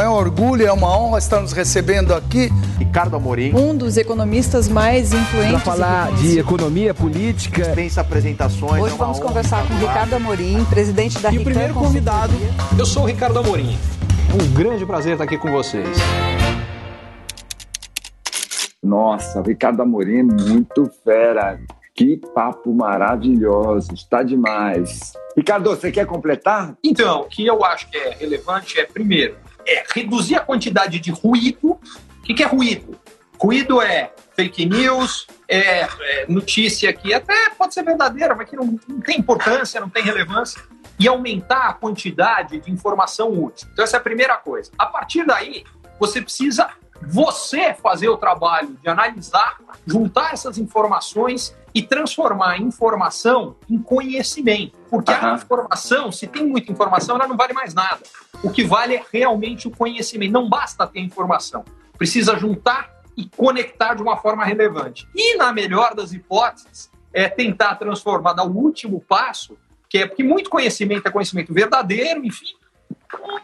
É um orgulho, é uma honra estar nos recebendo aqui. Ricardo Amorim. Um dos economistas mais influentes. Para falar de economia política. Dispensa apresentações. Hoje é vamos conversar com Ricardo Amorim, presidente da E o primeiro convidado, eu sou o Ricardo Amorim. Um grande prazer estar aqui com vocês. Nossa, Ricardo Amorim, muito fera. Que papo maravilhoso, está demais. Ricardo, você quer completar? Então, o que eu acho que é relevante é, primeiro, é reduzir a quantidade de ruído. O que, que é ruído? Ruído é fake news, é, é, notícia que até pode ser verdadeira, mas que não, não tem importância, não tem relevância, e aumentar a quantidade de informação útil. Então, essa é a primeira coisa. A partir daí, você precisa você fazer o trabalho de analisar, juntar essas informações e transformar a informação em conhecimento. Porque a informação, se tem muita informação, ela não vale mais nada. O que vale é realmente o conhecimento. Não basta ter informação. Precisa juntar e conectar de uma forma relevante. E, na melhor das hipóteses, é tentar transformar, dar o último passo, que é porque muito conhecimento é conhecimento verdadeiro, enfim,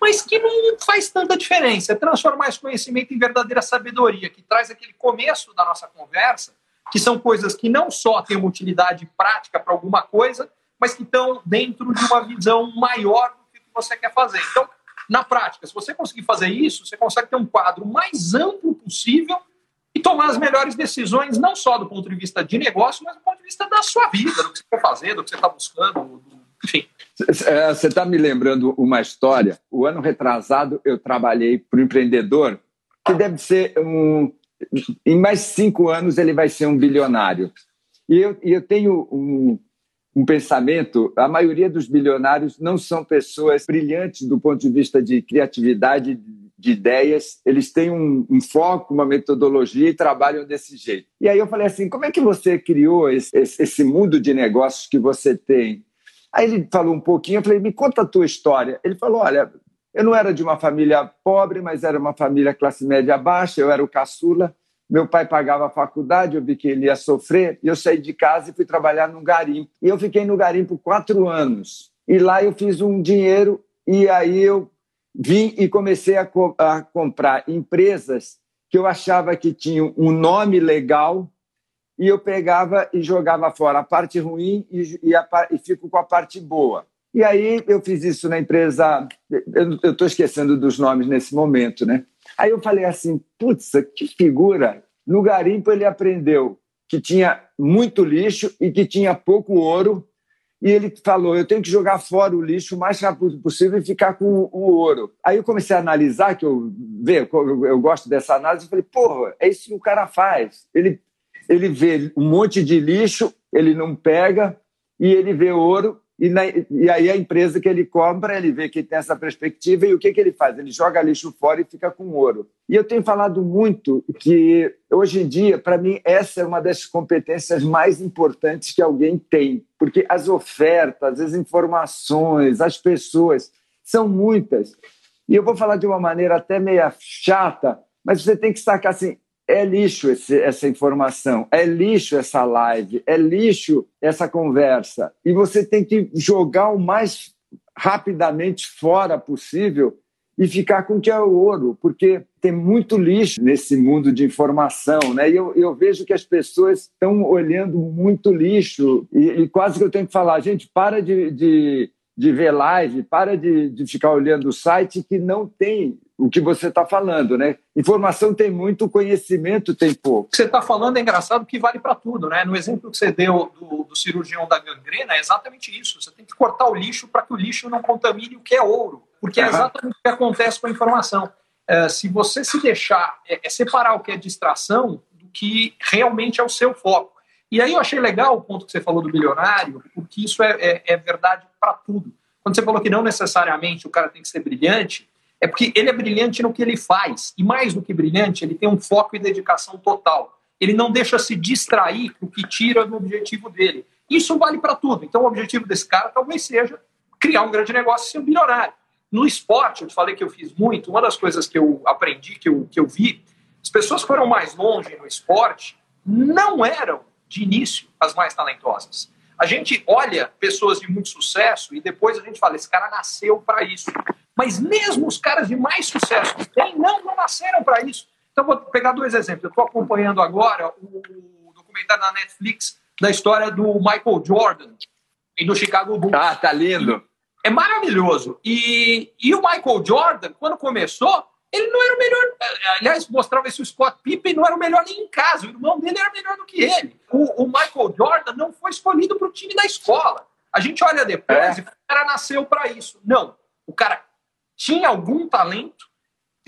mas que não faz tanta diferença. É transformar esse conhecimento em verdadeira sabedoria, que traz aquele começo da nossa conversa, que são coisas que não só têm uma utilidade prática para alguma coisa, mas que estão dentro de uma visão maior do que você quer fazer. Então, na prática, se você conseguir fazer isso, você consegue ter um quadro mais amplo possível e tomar as melhores decisões, não só do ponto de vista de negócio, mas do ponto de vista da sua vida, do que você quer fazer, do que você está buscando, enfim. Você está me lembrando uma história. O ano retrasado eu trabalhei para o empreendedor, que deve ser um. Em mais cinco anos ele vai ser um bilionário. E eu, eu tenho um, um pensamento: a maioria dos bilionários não são pessoas brilhantes do ponto de vista de criatividade, de ideias, eles têm um, um, foco, uma metodologia e trabalham desse jeito. E aí eu falei assim: como é que você criou esse, esse mundo de negócios que você tem? Aí ele falou um pouquinho, eu falei, me conta a tua história. Ele falou, olha, eu não era de uma família pobre, mas era uma família classe média baixa, eu era o caçula, meu pai pagava a faculdade, eu vi que ele ia sofrer, e eu saí de casa e fui trabalhar num garimpo. E eu fiquei no garimpo quatro anos. E lá eu fiz um dinheiro, e aí eu vim e comecei a, co a comprar empresas que eu achava que tinham um nome legal, e eu pegava e jogava fora a parte ruim e, e, a, e fico com a parte boa. E aí eu fiz isso na empresa, eu estou esquecendo dos nomes nesse momento, né? Aí eu falei assim, putz, que figura! No garimpo ele aprendeu que tinha muito lixo e que tinha pouco ouro, e ele falou, eu tenho que jogar fora o lixo o mais rápido possível e ficar com o ouro. Aí eu comecei a analisar, que eu, eu, eu gosto dessa análise, e falei, porra, é isso que o cara faz. Ele ele vê um monte de lixo, ele não pega, e ele vê ouro, e, na, e aí a empresa que ele compra, ele vê que tem essa perspectiva, e o que, que ele faz? Ele joga lixo fora e fica com ouro. E eu tenho falado muito que, hoje em dia, para mim, essa é uma das competências mais importantes que alguém tem, porque as ofertas, as informações, as pessoas, são muitas. E eu vou falar de uma maneira até meia chata, mas você tem que sacar assim, é lixo esse, essa informação, é lixo essa live, é lixo essa conversa. E você tem que jogar o mais rapidamente fora possível e ficar com o que é ouro, porque tem muito lixo nesse mundo de informação, né? E eu, eu vejo que as pessoas estão olhando muito lixo e, e, quase que eu tenho que falar, gente, para de, de, de ver live, para de, de ficar olhando o site que não tem o que você está falando, né? Informação tem muito, conhecimento tem pouco. O que você está falando é engraçado que vale para tudo, né? No exemplo que você deu do, do, cirurgião da gangrena, é exatamente isso. Você tem que cortar o lixo para que o lixo não contamine o que é ouro, porque é exatamente o que acontece com a informação. É, se você se deixar, é, é separar o que é distração do que realmente é o seu foco. E aí eu achei legal o ponto que você falou do bilionário, porque isso é, é, é verdade para tudo. Quando você falou que não necessariamente o cara tem que ser brilhante, é porque ele é brilhante no que ele faz. E mais do que brilhante, ele tem um foco e dedicação total. Ele não deixa se distrair com o que tira do objetivo dele. Isso vale para tudo. Então, o objetivo desse cara talvez seja criar um grande negócio e ser um bilionário. No esporte, eu te falei que eu fiz muito. Uma das coisas que eu aprendi, que eu, que eu vi, as pessoas que foram mais longe no esporte não eram, de início, as mais talentosas. A gente olha pessoas de muito sucesso e depois a gente fala, esse cara nasceu para isso. Mas mesmo os caras de mais sucesso que tem, não, não nasceram para isso. Então, vou pegar dois exemplos. Eu estou acompanhando agora o documentário na Netflix da história do Michael Jordan e do Chicago Bulls. Ah, tá lindo. É maravilhoso. E, e o Michael Jordan, quando começou, ele não era o melhor. Aliás, mostrava esse o Scott Pippen não era o melhor nem em casa. O irmão dele era melhor do que ele. O, o Michael Jordan não foi escolhido para o time da escola. A gente olha depois é. e o cara nasceu para isso. Não. O cara tinha algum talento,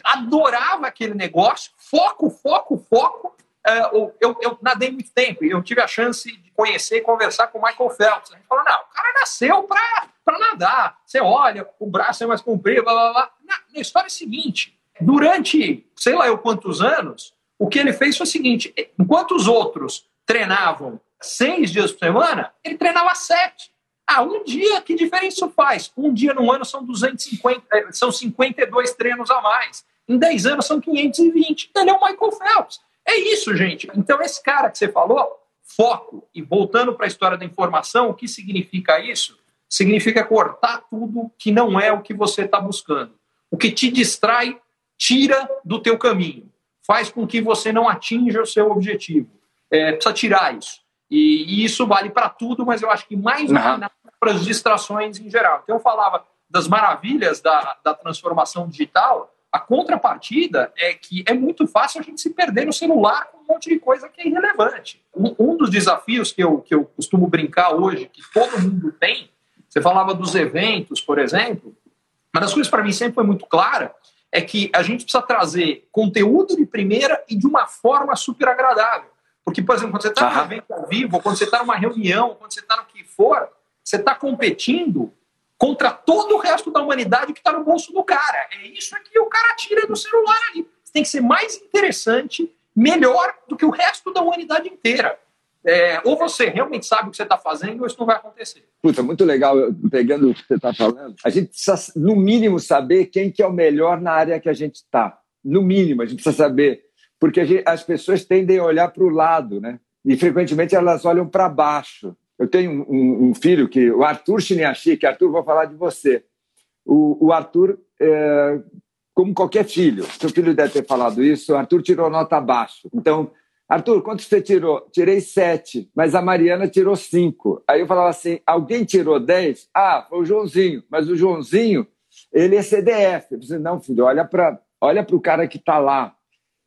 adorava aquele negócio, foco, foco, foco. Uh, eu, eu nadei muito tempo eu tive a chance de conhecer e conversar com o Michael Phelps. A gente falou: não, o cara nasceu para nadar. Você olha, o braço é mais comprido, blá blá blá. Na, na história é a seguinte: durante sei lá eu quantos anos, o que ele fez foi o seguinte: enquanto os outros treinavam seis dias por semana, ele treinava sete. Ah, um dia, que diferença faz? Um dia no ano são 250, eh, são 52 treinos a mais. Em 10 anos são 520. Ele é o Michael Phelps. É isso, gente. Então, esse cara que você falou, foco. E voltando para a história da informação, o que significa isso? Significa cortar tudo que não é o que você está buscando. O que te distrai, tira do teu caminho. Faz com que você não atinja o seu objetivo. É, precisa tirar isso. E, e isso vale para tudo, mas eu acho que mais uhum. para as distrações em geral. Então, eu falava das maravilhas da, da transformação digital, a contrapartida é que é muito fácil a gente se perder no celular com um monte de coisa que é irrelevante. Um, um dos desafios que eu, que eu costumo brincar hoje, que todo mundo tem, você falava dos eventos, por exemplo, uma das coisas para mim sempre foi muito clara é que a gente precisa trazer conteúdo de primeira e de uma forma super agradável. Porque, por exemplo, quando você está num evento ao vivo, quando você está numa reunião, quando você está no que for, você está competindo contra todo o resto da humanidade que está no bolso do cara. É isso que o cara tira do celular ali. Você tem que ser mais interessante, melhor do que o resto da humanidade inteira. É, ou você realmente sabe o que você está fazendo, ou isso não vai acontecer. Puta, muito legal, pegando o que você está falando. A gente precisa, no mínimo, saber quem que é o melhor na área que a gente está. No mínimo, a gente precisa saber. Porque gente, as pessoas tendem a olhar para o lado, né? E frequentemente elas olham para baixo. Eu tenho um, um, filho que, o Arthur Chiniachi, que Arthur, vou falar de você. O, o Arthur, é, como qualquer filho, seu filho deve ter falado isso, o Arthur tirou nota abaixo. Então, Arthur, quanto você tirou? Tirei sete, mas a Mariana tirou cinco. Aí eu falava assim: alguém tirou dez? Ah, foi o Joãozinho, mas o Joãozinho, ele é CDF. Eu disse, não, filho, olha para olha o cara que está lá.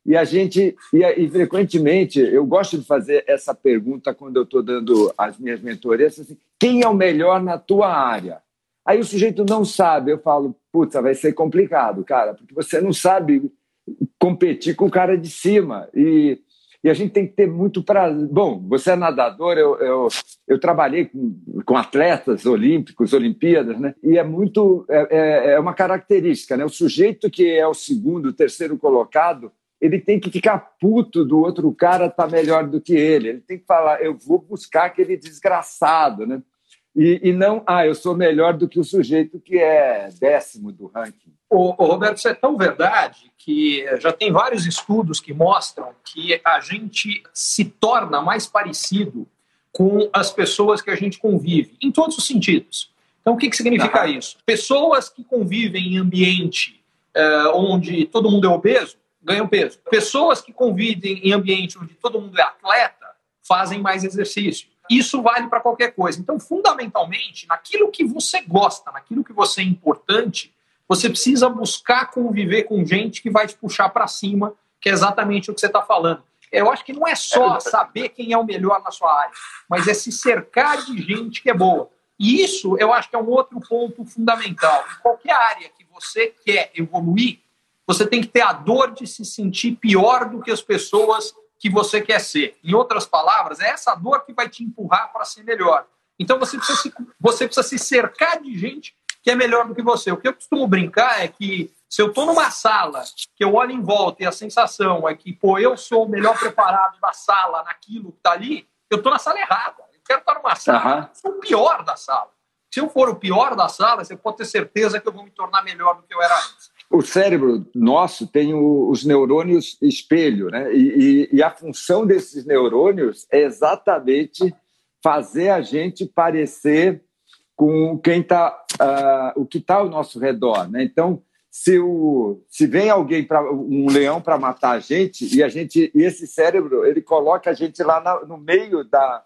E a gente, e, e, frequentemente, eu gosto de fazer essa pergunta quando eu estou dando as minhas mentorias: assim, quem é o melhor na tua área? Aí o sujeito não sabe, eu falo, puta, vai ser complicado, cara, porque você não sabe competir com o cara de cima. E, e a gente tem que ter muito para. Bom, você é nadador, eu, eu, eu trabalhei com, com, atletas olímpicos, Olimpíadas, né? E é muito. É, é, é uma característica, né? O sujeito que é o segundo, terceiro colocado, ele tem que ficar puto do outro cara tá melhor do que ele. Ele tem que falar, eu vou buscar aquele desgraçado, né? E, e, não, ah, eu sou melhor do que o sujeito que é décimo do ranking. O, o, Roberto, isso é tão verdade que já tem vários estudos que mostram que a gente se torna mais parecido com as pessoas que a gente convive, em todos os sentidos. Então, o que, que significa isso? Pessoas que convivem em ambiente eh, onde todo mundo é obeso, ganham peso. Pessoas que convivem em ambiente onde todo mundo é atleta fazem mais exercício. Isso vale para qualquer coisa. Então, fundamentalmente, naquilo que você gosta, naquilo que você é importante, você precisa buscar conviver com gente que vai te puxar para cima, que é exatamente o que você está falando. Eu acho que não é só saber quem é o melhor na sua área, mas é se cercar de gente que é boa. E isso eu acho que é um outro ponto fundamental. Em qualquer área que você quer evoluir, você tem que ter a dor de se sentir pior do que as pessoas que você quer ser. Em outras palavras, é essa dor que vai te empurrar para ser melhor. Então você precisa, se, você precisa se cercar de gente que é melhor do que você. O que eu costumo brincar é que se eu estou numa sala, que eu olho em volta e a sensação é que, pô, eu sou o melhor preparado da sala naquilo que está ali, eu estou na sala errada. Eu quero estar numa sala, uhum. eu sou o pior da sala. Se eu for o pior da sala, você pode ter certeza que eu vou me tornar melhor do que eu era antes o cérebro nosso tem o, os neurônios espelho, né? E, e, e, a função desses neurônios é exatamente fazer a gente parecer com quem tá, uh, o que está ao nosso redor. Né? Então, se, o, se vem alguém para um leão para matar a gente e a gente e esse cérebro ele coloca a gente lá na, no meio da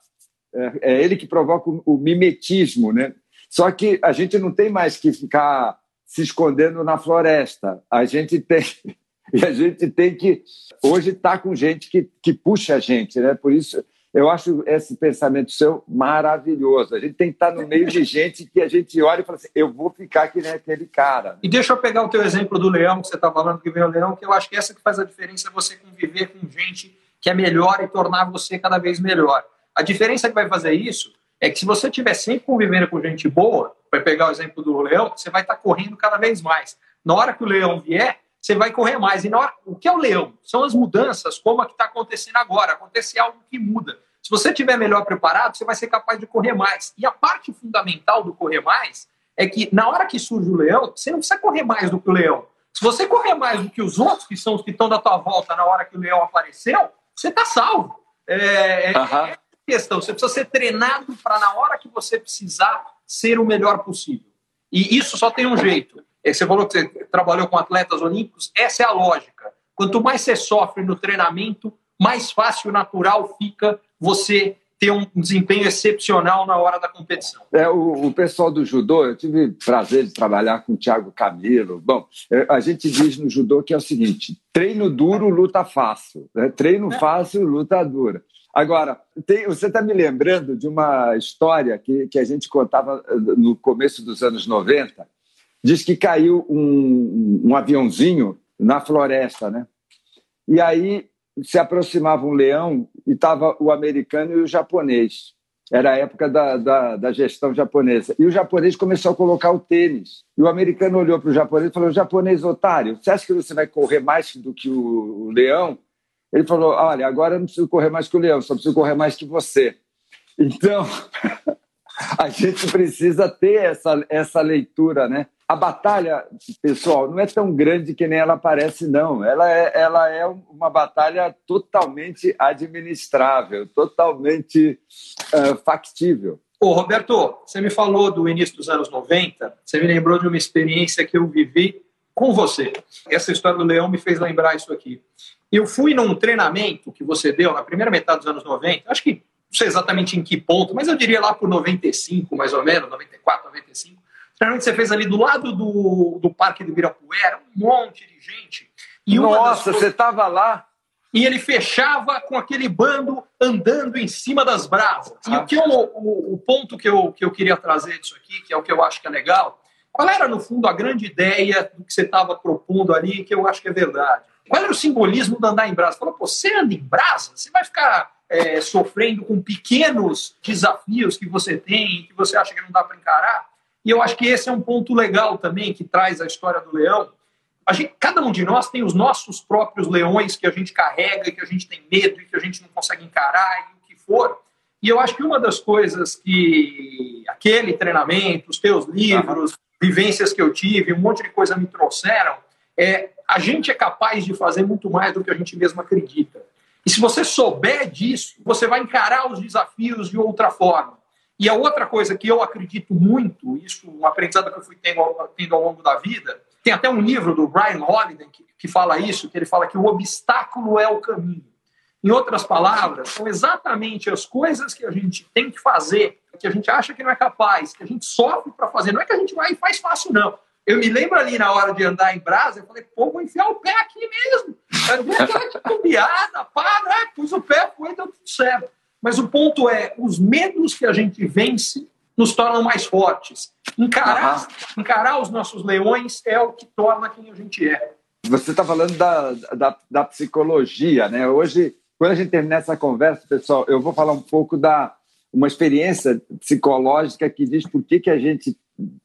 é, é, ele que provoca o, o, mimetismo, né? Só que a gente não tem mais que ficar se escondendo na floresta. A gente tem e a gente tem que hoje estar tá com gente que, que puxa a gente, né? Por isso eu acho esse pensamento seu maravilhoso. A gente tem que estar no meio de gente que a gente olha e fala assim: eu vou ficar aqui nem aquele cara. E deixa eu pegar o teu exemplo do leão, que você está falando que veio o leão, que eu acho que essa que faz a diferença é você conviver com gente que é melhor e tornar você cada vez melhor. A diferença que vai fazer isso é que se você estiver sempre convivendo com gente boa, vai pegar o exemplo do leão, você vai estar tá correndo cada vez mais. Na hora que o leão vier, você vai correr mais. E na hora, o que é o leão? São as mudanças, como a que está acontecendo agora. Acontece algo que muda. Se você estiver melhor preparado, você vai ser capaz de correr mais. E a parte fundamental do correr mais é que na hora que surge o leão, você não precisa correr mais do que o leão. Se você correr mais do que os outros, que são os que estão da tua volta na hora que o leão apareceu, você está salvo. É, é, é questão. Você precisa ser treinado para, na hora que você precisar, ser o melhor possível. E isso só tem um jeito. É, você falou que você trabalhou com atletas olímpicos, essa é a lógica. Quanto mais você sofre no treinamento, mais fácil, natural fica você ter um desempenho excepcional na hora da competição. É, o, o pessoal do judô, eu tive prazer de trabalhar com o Thiago Camilo. Bom, é, a gente diz no judô que é o seguinte: treino duro, luta fácil. Né? Treino é. fácil, luta dura. Agora, tem, você está me lembrando de uma história que, que a gente contava eh, no começo dos anos 90. Diz que caiu um, um aviãozinho na floresta, né? E aí se aproximava um leão e estava o americano e o japonês. Era a época da, da, da, gestão japonesa. E o japonês começou a colocar o tênis. E o americano olhou para o japonês e falou: japonês otário, você acha que você vai correr mais do que o, o leão? Ele falou: olha, agora eu não preciso correr mais que o leão, só preciso correr mais que você. Então, a gente precisa ter essa, essa leitura, né? A batalha, pessoal, não é tão grande que nem ela parece, não. Ela é, ela é uma batalha totalmente administrável, totalmente uh, factível. Ô, Roberto, você me falou do início dos anos 90, você me lembrou de uma experiência que eu vivi com você. Essa história do leão me fez lembrar isso aqui. Eu fui num treinamento que você deu na primeira metade dos anos 90, acho que não sei exatamente em que ponto, mas eu diria lá por 95, mais ou menos, 94, 95. Treinamento que você fez ali do lado do, do Parque do Ibirapuera, um monte de gente. E Nossa, você estava lá? E ele fechava com aquele bando andando em cima das brasas. E o, que eu, o, o ponto que eu, que eu queria trazer disso aqui, que é o que eu acho que é legal, qual era, no fundo, a grande ideia do que você estava propondo ali, que eu acho que é verdade? Qual era o simbolismo de andar em brasa? Falou, pô, você anda em brasa? Você vai ficar é, sofrendo com pequenos desafios que você tem, que você acha que não dá para encarar? E eu acho que esse é um ponto legal também, que traz a história do leão. A gente, cada um de nós tem os nossos próprios leões que a gente carrega, que a gente tem medo e que a gente não consegue encarar e o que for. E eu acho que uma das coisas que aquele treinamento, os teus livros, vivências que eu tive, um monte de coisa me trouxeram, é a gente é capaz de fazer muito mais do que a gente mesmo acredita. E se você souber disso, você vai encarar os desafios de outra forma. E a outra coisa que eu acredito muito, isso um aprendizado que eu fui tendo, tendo ao longo da vida, tem até um livro do Brian Holiday que, que fala isso, que ele fala que o obstáculo é o caminho. Em outras palavras, são exatamente as coisas que a gente tem que fazer, que a gente acha que não é capaz, que a gente sofre para fazer. Não é que a gente vai e faz fácil, não. Eu me lembro ali na hora de andar em brasa, eu falei, pô, vou enfiar o pé aqui mesmo. Titubeada, pá, né? Pus o pé, foi, deu tudo certo. Mas o ponto é, os medos que a gente vence nos tornam mais fortes. Encarar, uhum. encarar os nossos leões é o que torna quem a gente é. Você está falando da, da, da, psicologia, né? Hoje, quando a gente terminar essa conversa, pessoal, eu vou falar um pouco da uma experiência psicológica que diz por que, que a gente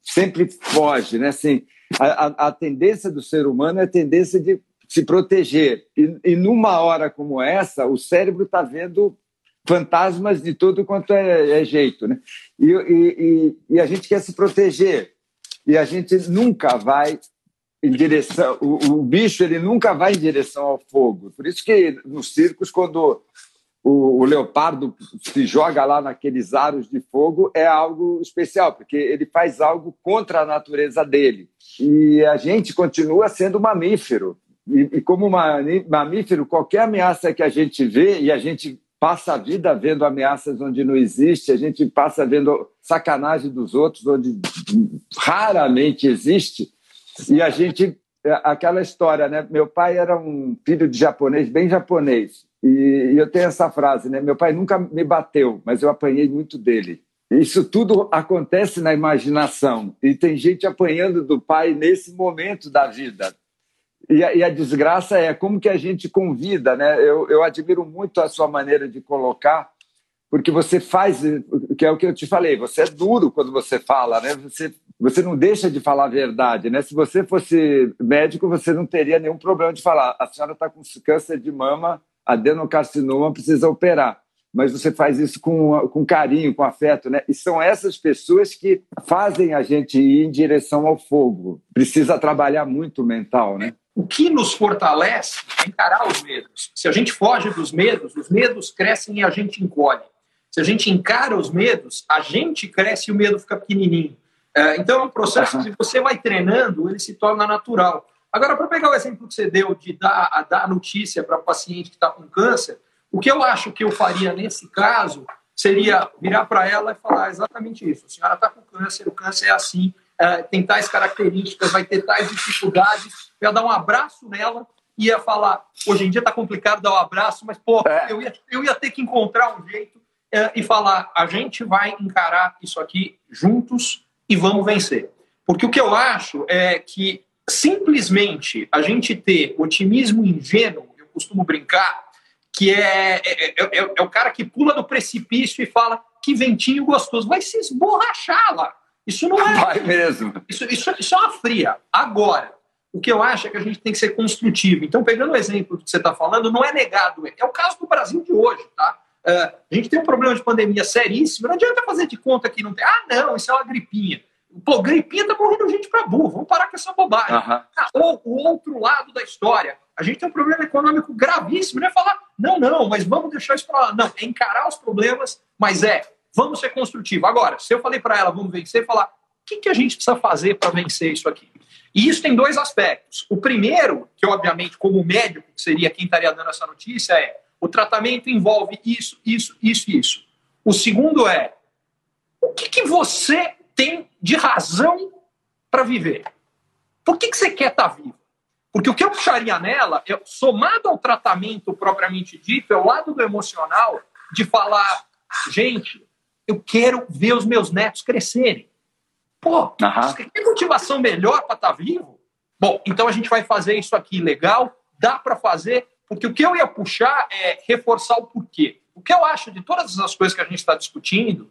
sempre foge, né? Assim, a, a, tendência do ser humano é a tendência de se proteger. E, e numa hora como essa, o cérebro está vendo fantasmas de todo quanto é, é jeito, né? E, e, e, a gente quer se proteger. E a gente nunca vai em direção... O, o bicho, ele nunca vai em direção ao fogo. Por isso que nos circos, quando o, o, leopardo se joga lá naqueles aros de fogo é algo especial, porque ele faz algo contra a natureza dele. E a gente continua sendo mamífero. E, e como mamífero, qualquer ameaça que a gente vê, e a gente passa a vida vendo ameaças onde não existe, a gente passa vendo sacanagem dos outros onde raramente existe, e a gente aquela história, né? Meu pai era um filho de japonês, bem japonês. E, eu tenho essa frase, né? Meu pai nunca me bateu, mas eu apanhei muito dele. Isso tudo acontece na imaginação. E tem gente apanhando do pai nesse momento da vida. E a, e a desgraça é como que a gente convida, né? Eu, eu admiro muito a sua maneira de colocar, porque você faz, que é o que eu te falei, você é duro quando você fala, né? Você, você não deixa de falar a verdade, né? Se você fosse médico, você não teria nenhum problema de falar. A senhora está com câncer de mama adenocarcinoma precisa operar. Mas você faz isso com, com carinho, com afeto, né? E são essas pessoas que fazem a gente ir em direção ao fogo. Precisa trabalhar muito o mental, né? O que nos fortalece é encarar os medos. Se a gente foge dos medos, os medos crescem e a gente encolhe. Se a gente encara os medos, a gente cresce e o medo fica pequenininho. É, então é um processo que você vai treinando, ele se torna natural. Agora, para pegar o exemplo que você deu de dar, dar notícia para paciente que está com câncer, o que eu acho que eu faria nesse caso seria virar para ela e falar exatamente isso. A senhora está com câncer, o câncer é assim, é, tem tais características, vai ter tais dificuldades. Eu ia dar um abraço nela e ia falar: hoje em dia está complicado dar um abraço, mas pô, é. eu, ia, eu ia ter que encontrar um jeito é, e falar: a gente vai encarar isso aqui juntos e vamos vencer. Porque o que eu acho é que simplesmente a gente ter otimismo ingênuo, eu costumo brincar, que é, é, é, é, é o cara que pula do precipício e fala que ventinho gostoso, vai se esborrachar lá. Isso não é. Vai mesmo. Isso, isso, isso é uma fria. Agora, o que eu acho é que a gente tem que ser construtivo. Então, pegando o exemplo que você está falando, não é negado. É o caso do Brasil de hoje, tá? Uh, a gente tem um problema de pandemia seríssimo. Não adianta fazer de conta que não tem. Ah, não, isso é uma gripinha. Pô, gripinha tá morrendo gente para burro, vamos parar com essa bobagem. Uhum. Ah, ou o outro lado da história, a gente tem um problema econômico gravíssimo, não é falar, não, não, mas vamos deixar isso para lá. Não, é encarar os problemas, mas é, vamos ser construtivos. Agora, se eu falei para ela, vamos vencer, falar, o que, que a gente precisa fazer para vencer isso aqui? E isso tem dois aspectos. O primeiro, que obviamente, como médico, que seria quem estaria dando essa notícia, é o tratamento envolve isso, isso, isso e isso. O segundo é o que, que você tem de razão para viver. Por que, que você quer estar tá vivo? Porque o que eu puxaria nela, é, somado ao tratamento propriamente dito, é o lado do emocional de falar, gente, eu quero ver os meus netos crescerem. Pô, uhum. que motivação melhor para estar tá vivo? Bom, então a gente vai fazer isso aqui legal, dá para fazer, porque o que eu ia puxar é reforçar o porquê. O que eu acho de todas as coisas que a gente está discutindo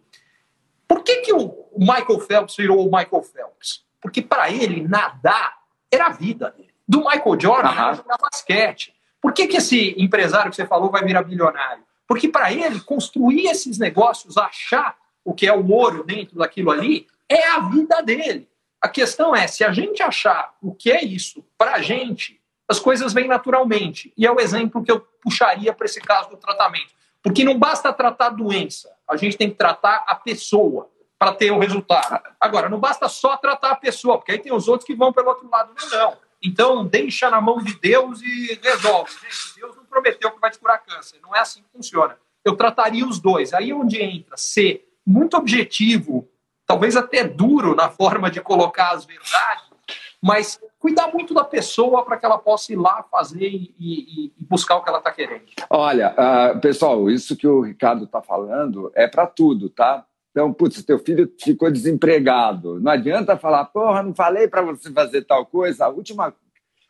por que, que o Michael Phelps virou o Michael Phelps? Porque para ele nadar era a vida dele. Do Michael Jordan uhum. era jogar basquete. Por que, que esse empresário que você falou vai virar bilionário? Porque para ele construir esses negócios, achar o que é o ouro dentro daquilo ali, é a vida dele. A questão é, se a gente achar o que é isso para a gente, as coisas vêm naturalmente. E é o exemplo que eu puxaria para esse caso do tratamento. Porque não basta tratar a doença, a gente tem que tratar a pessoa para ter o resultado. Agora, não basta só tratar a pessoa, porque aí tem os outros que vão pelo outro lado. Não, não. Então, deixa na mão de Deus e resolve. Gente, Deus não prometeu que vai te curar câncer. Não é assim que funciona. Eu trataria os dois. Aí é onde entra ser muito objetivo, talvez até duro na forma de colocar as verdades, mas cuidar muito da pessoa para que ela possa ir lá fazer e, e, e buscar o que ela está querendo. Olha, uh, pessoal, isso que o Ricardo está falando é para tudo, tá? Então, putz, teu filho ficou desempregado. Não adianta falar, porra, não falei para você fazer tal coisa. A última,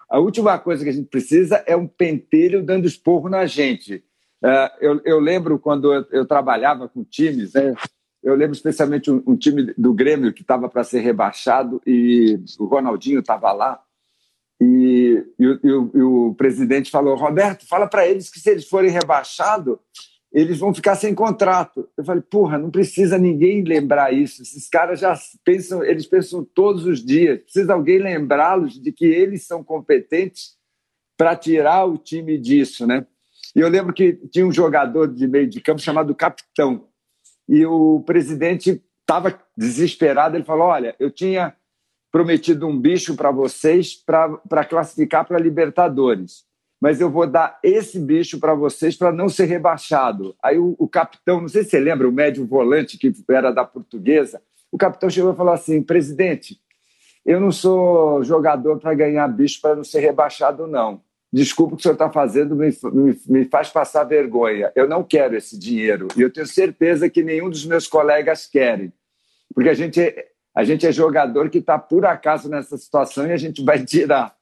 a última coisa que a gente precisa é um pentelho dando esporro na gente. Uh, eu, eu, lembro quando eu, eu, trabalhava com times, né? Eu lembro especialmente um, um time do Grêmio que estava para ser rebaixado e o Ronaldinho estava lá. E, e, e, o, e, o, presidente falou: Roberto, fala para eles que se eles forem rebaixados, eles vão ficar sem contrato. Eu falei: porra, não precisa ninguém lembrar isso. Esses caras já pensam, eles pensam todos os dias. Precisa alguém lembrá-los de que eles são competentes para tirar o time disso, né? E eu lembro que tinha um jogador de meio de campo chamado Capitão. E o presidente estava desesperado. Ele falou: Olha, eu tinha prometido um bicho para vocês para classificar para Libertadores. Mas eu vou dar esse bicho para vocês para não ser rebaixado. Aí o, o, capitão, não sei se você lembra, o médio volante que era da portuguesa, o capitão chegou e falou assim: presidente, eu não sou jogador para ganhar bicho para não ser rebaixado, não. Desculpa o que o senhor está fazendo, me, me, me, faz passar vergonha. Eu não quero esse dinheiro. E eu tenho certeza que nenhum dos meus colegas querem. Porque a gente é, a gente é jogador que está por acaso nessa situação e a gente vai tirar.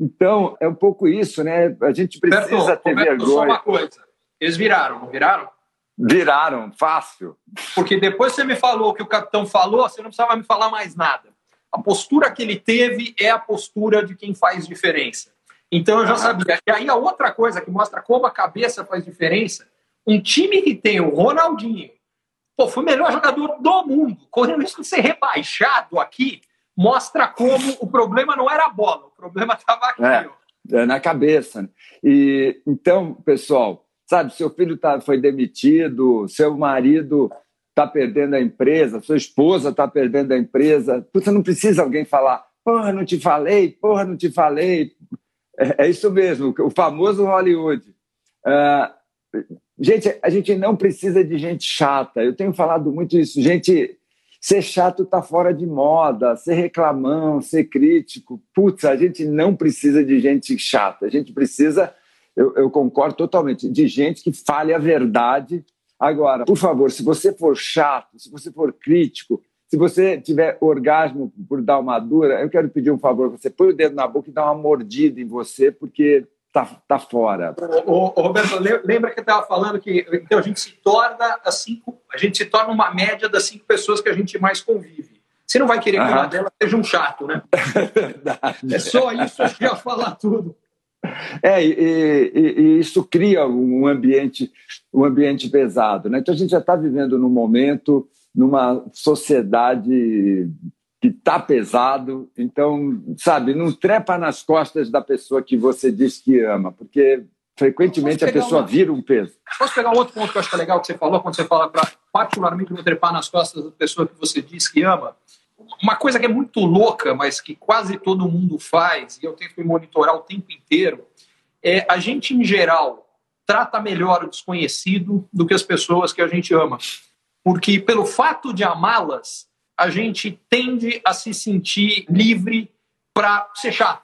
Então, é um pouco isso, né? A gente precisa Roberto, ter Roberto, vergonha. Só uma coisa. Eles viraram, não viraram? Viraram, fácil. Porque depois você me falou o que o capitão falou, você não precisava me falar mais nada. A postura que ele teve é a postura de quem faz diferença. Então eu já sabia. E aí a outra coisa que mostra como a cabeça faz diferença, um time que tem o Ronaldinho, pô, foi o melhor jogador do mundo, correndo risco de ser rebaixado aqui, mostra como o problema não era a bola, o problema estava aqui. É, é, na cabeça. Né? E então, pessoal, sabe, seu filho tá, foi demitido, seu marido está perdendo a empresa, sua esposa está perdendo a empresa, você não precisa alguém falar, porra, não te falei, porra, não te falei. É, é isso mesmo, o famoso Hollywood. Uh, gente, a gente não precisa de gente chata. Eu tenho falado muito isso. Gente, ser chato está fora de moda, ser reclamão, ser crítico. Putz, a gente não precisa de gente chata. A gente precisa, eu, eu concordo totalmente, de gente que fale a verdade Agora, por favor, se você for chato, se você for crítico, se você tiver orgasmo por dar uma dura, eu quero pedir um favor: você põe o dedo na boca e dá uma mordida em você, porque tá, tá fora. Ô, ô, Roberto, lembra que eu estava falando que então, a gente se torna a cinco, a gente se torna uma média das cinco pessoas que a gente mais convive. Você não vai querer que uma delas seja um chato, né? É, é só isso, acho que ia falar tudo. É, e, e, e, isso cria um ambiente, um ambiente pesado. Né? Então a gente já está vivendo num momento, numa sociedade que está pesado. Então, sabe, não trepa nas costas da pessoa que você diz que ama, porque frequentemente a pessoa uma... vira um peso. Posso pegar um outro ponto que eu acho que é legal que você falou, quando você fala para particularmente não trepar nas costas da pessoa que você diz que ama? Uma coisa que é muito louca, mas que quase todo mundo faz, e eu tento me monitorar o tempo inteiro, é a gente, em geral, trata melhor o desconhecido do que as pessoas que a gente ama. Porque, pelo fato de amá-las, a gente tende a se sentir livre para ser chato,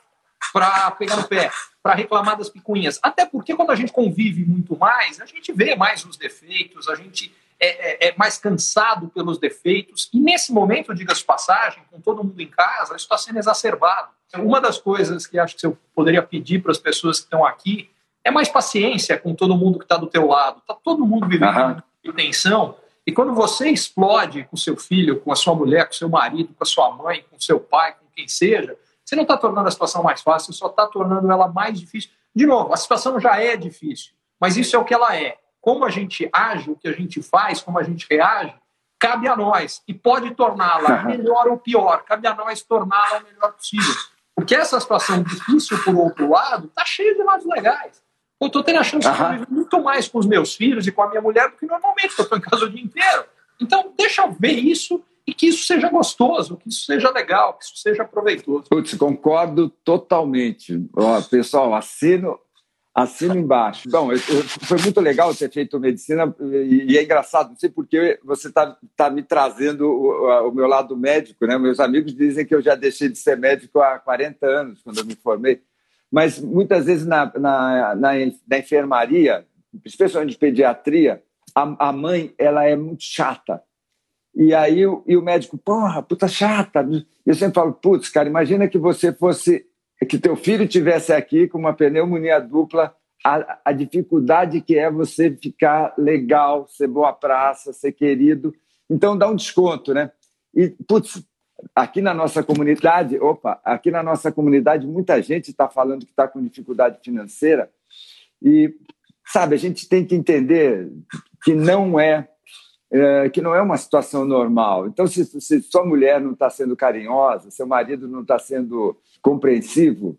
para pegar no pé, para reclamar das picuinhas. Até porque, quando a gente convive muito mais, a gente vê mais os defeitos, a gente é, é, é mais cansado pelos defeitos. E nesse momento, diga-se passagem, com todo mundo em casa, isso está sendo exacerbado. Uma das coisas que acho que eu poderia pedir para as pessoas que estão aqui é mais paciência com todo mundo que está do teu lado. Está todo mundo vivendo uhum. em tensão. E quando você explode com seu filho, com a sua mulher, com seu marido, com a sua mãe, com seu pai, com quem seja, você não está tornando a situação mais fácil, só está tornando ela mais difícil. De novo, a situação já é difícil, mas isso é o que ela é como a gente age, o que a gente faz, como a gente reage, cabe a nós. E pode torná-la melhor ou pior. Cabe a nós torná-la o melhor possível. Porque essa situação difícil, por outro lado, está cheia de lados legais. Eu estou tendo a chance de conviver muito mais com os meus filhos e com a minha mulher do que normalmente, porque eu estou em casa o dia inteiro. Então, deixa eu ver isso e que isso seja gostoso, que isso seja legal, que isso seja proveitoso. Putz, concordo totalmente. Ó, pessoal, assino Assina embaixo. Bom, eu, eu, foi muito legal ter feito medicina e, e é engraçado, não sei porque você está tá me trazendo o, o, meu lado médico, né? Meus amigos dizem que eu já deixei de ser médico há 40 anos, quando eu me formei. Mas muitas vezes na, na, na, na enfermaria, especialmente de pediatria, a, a, mãe ela é muito chata. E aí o, e o médico, porra, puta chata. Eu sempre falo, putz, cara, imagina que você fosse que teu filho tivesse aqui com uma pneumonia dupla, a, a, dificuldade que é você ficar legal, ser boa praça, ser querido. Então dá um desconto, né? E, putz, aqui na nossa comunidade, opa, aqui na nossa comunidade muita gente está falando que está com dificuldade financeira e, sabe, a gente tem que entender que não é é, que não é uma situação normal. Então, se, se sua mulher não está sendo carinhosa, seu marido não está sendo compreensivo,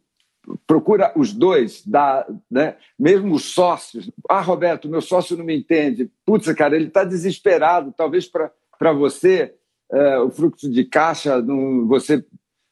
procura os dois, dá, né? mesmo os sócios. Ah, Roberto, meu sócio não me entende. Putz, cara, ele está desesperado. Talvez para você é, o fluxo de caixa, não, você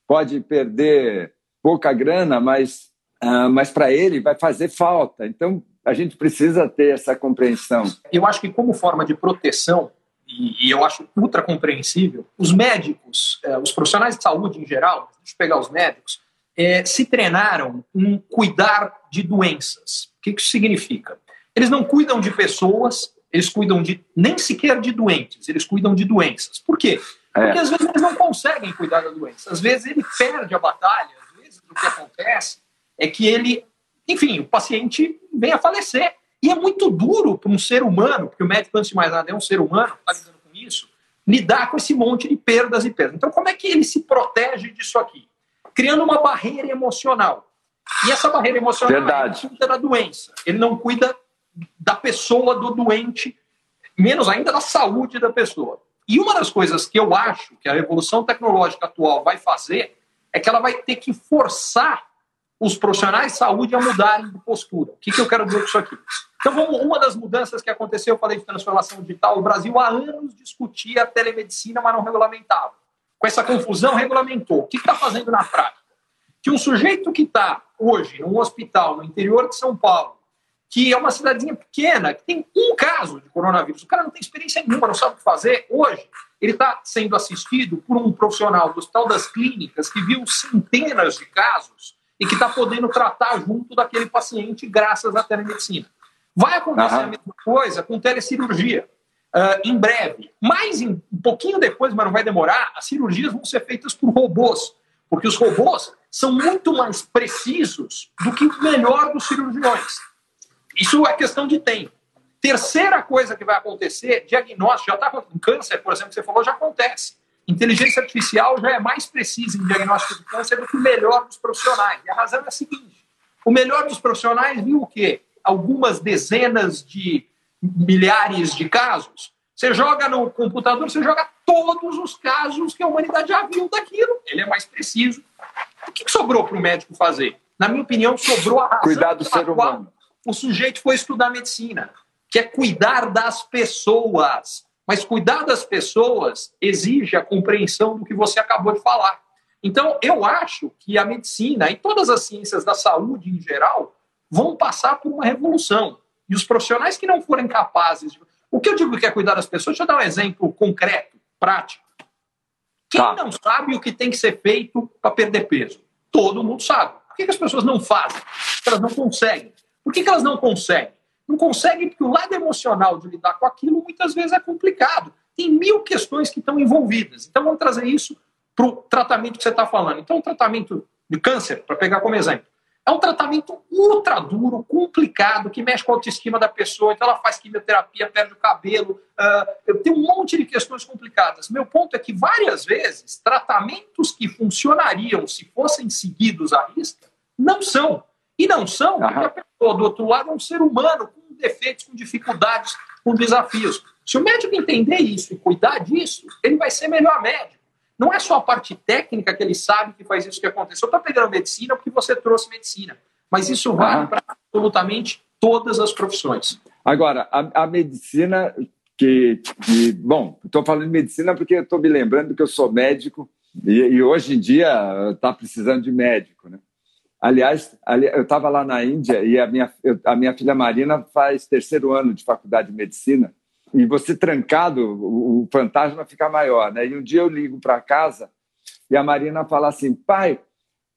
pode perder pouca grana, mas, uh, mas para ele vai fazer falta. Então, a gente precisa ter essa compreensão. Eu acho que, como forma de proteção, e, e eu acho ultra compreensível, os médicos, eh, os profissionais de saúde em geral, deixa eu pegar os médicos, eh, se treinaram em cuidar de doenças. O que isso significa? Eles não cuidam de pessoas, eles cuidam de nem sequer de doentes, eles cuidam de doenças. Por quê? É. Porque às vezes eles não conseguem cuidar da doença. Às vezes ele perde a batalha, às vezes o que acontece é que ele, enfim, o paciente vem a falecer. E é muito duro para um ser humano, porque o médico, antes de mais nada, é um ser humano, está lidando com isso, lidar com esse monte de perdas e perdas. Então, como é que ele se protege disso aqui? Criando uma barreira emocional. E essa barreira emocional Verdade. ele cuida da doença. Ele não cuida da pessoa, do doente, menos ainda da saúde da pessoa. E uma das coisas que eu acho que a revolução tecnológica atual vai fazer é que ela vai ter que forçar os profissionais de saúde a mudarem de postura. O que, que eu quero dizer com isso aqui? Então, uma das mudanças que aconteceu, eu falei de transformação digital, o Brasil há anos discutia a telemedicina, mas não regulamentava. Com essa confusão, regulamentou. O que está fazendo na prática? Que um sujeito que está hoje num hospital no interior de São Paulo, que é uma cidadezinha pequena, que tem um caso de coronavírus, o cara não tem experiência nenhuma, não sabe o que fazer, hoje ele está sendo assistido por um profissional do Hospital das Clínicas que viu centenas de casos e que está podendo tratar junto daquele paciente graças à telemedicina. Vai acontecer uhum. a mesma coisa com telecirurgia. Uh, em breve, mais em, um pouquinho depois, mas não vai demorar, as cirurgias vão ser feitas por robôs, porque os robôs são muito mais precisos do que o melhor dos cirurgiões. Isso é questão de tempo. Terceira coisa que vai acontecer, diagnóstico, já está com câncer, por exemplo, que você falou, já acontece. Inteligência artificial já é mais precisa em diagnóstico de câncer do que o melhor dos profissionais. E a razão é a seguinte: o melhor dos profissionais viu o quê? Algumas dezenas de milhares de casos. Você joga no computador, você joga todos os casos que a humanidade já viu daquilo. Ele é mais preciso. O que sobrou para o médico fazer? Na minha opinião, sobrou a razão. Cuidar do ser humano. O sujeito foi estudar medicina, que é cuidar das pessoas. Mas cuidar das pessoas exige a compreensão do que você acabou de falar. Então, eu acho que a medicina e todas as ciências da saúde em geral vão passar por uma revolução. E os profissionais que não forem capazes. De... O que eu digo que é cuidar das pessoas, deixa eu dar um exemplo concreto, prático. Quem tá. não sabe o que tem que ser feito para perder peso? Todo mundo sabe. Por que, que as pessoas não fazem? Elas não conseguem. Por que, que elas não conseguem? Não conseguem porque o lado emocional de lidar com aquilo muitas vezes é complicado. Tem mil questões que estão envolvidas. Então vamos trazer isso para o tratamento que você está falando. Então, o tratamento de câncer, para pegar como exemplo, é um tratamento ultra duro, complicado, que mexe com a autoestima da pessoa. Então, ela faz quimioterapia, perde o cabelo. Uh, eu tenho um monte de questões complicadas. Meu ponto é que, várias vezes, tratamentos que funcionariam se fossem seguidos à risca, não são. E não são, porque a pessoa do outro lado é um ser humano com defeitos, com dificuldades, com desafios. Se o médico entender isso e cuidar disso, ele vai ser melhor médico. Não é só a parte técnica que ele sabe que faz isso que aconteceu. Eu estou pegando medicina porque você trouxe medicina. Mas isso vale para absolutamente todas as profissões. Agora, a, a medicina que, que bom, estou falando de medicina porque estou me lembrando que eu sou médico e, e hoje em dia está precisando de médico, né? Aliás, eu estava lá na Índia e a minha, a minha filha Marina faz terceiro ano de faculdade de medicina. E você trancado, o, fantasma fica maior. Né? E um dia eu ligo para casa e a Marina fala assim: pai,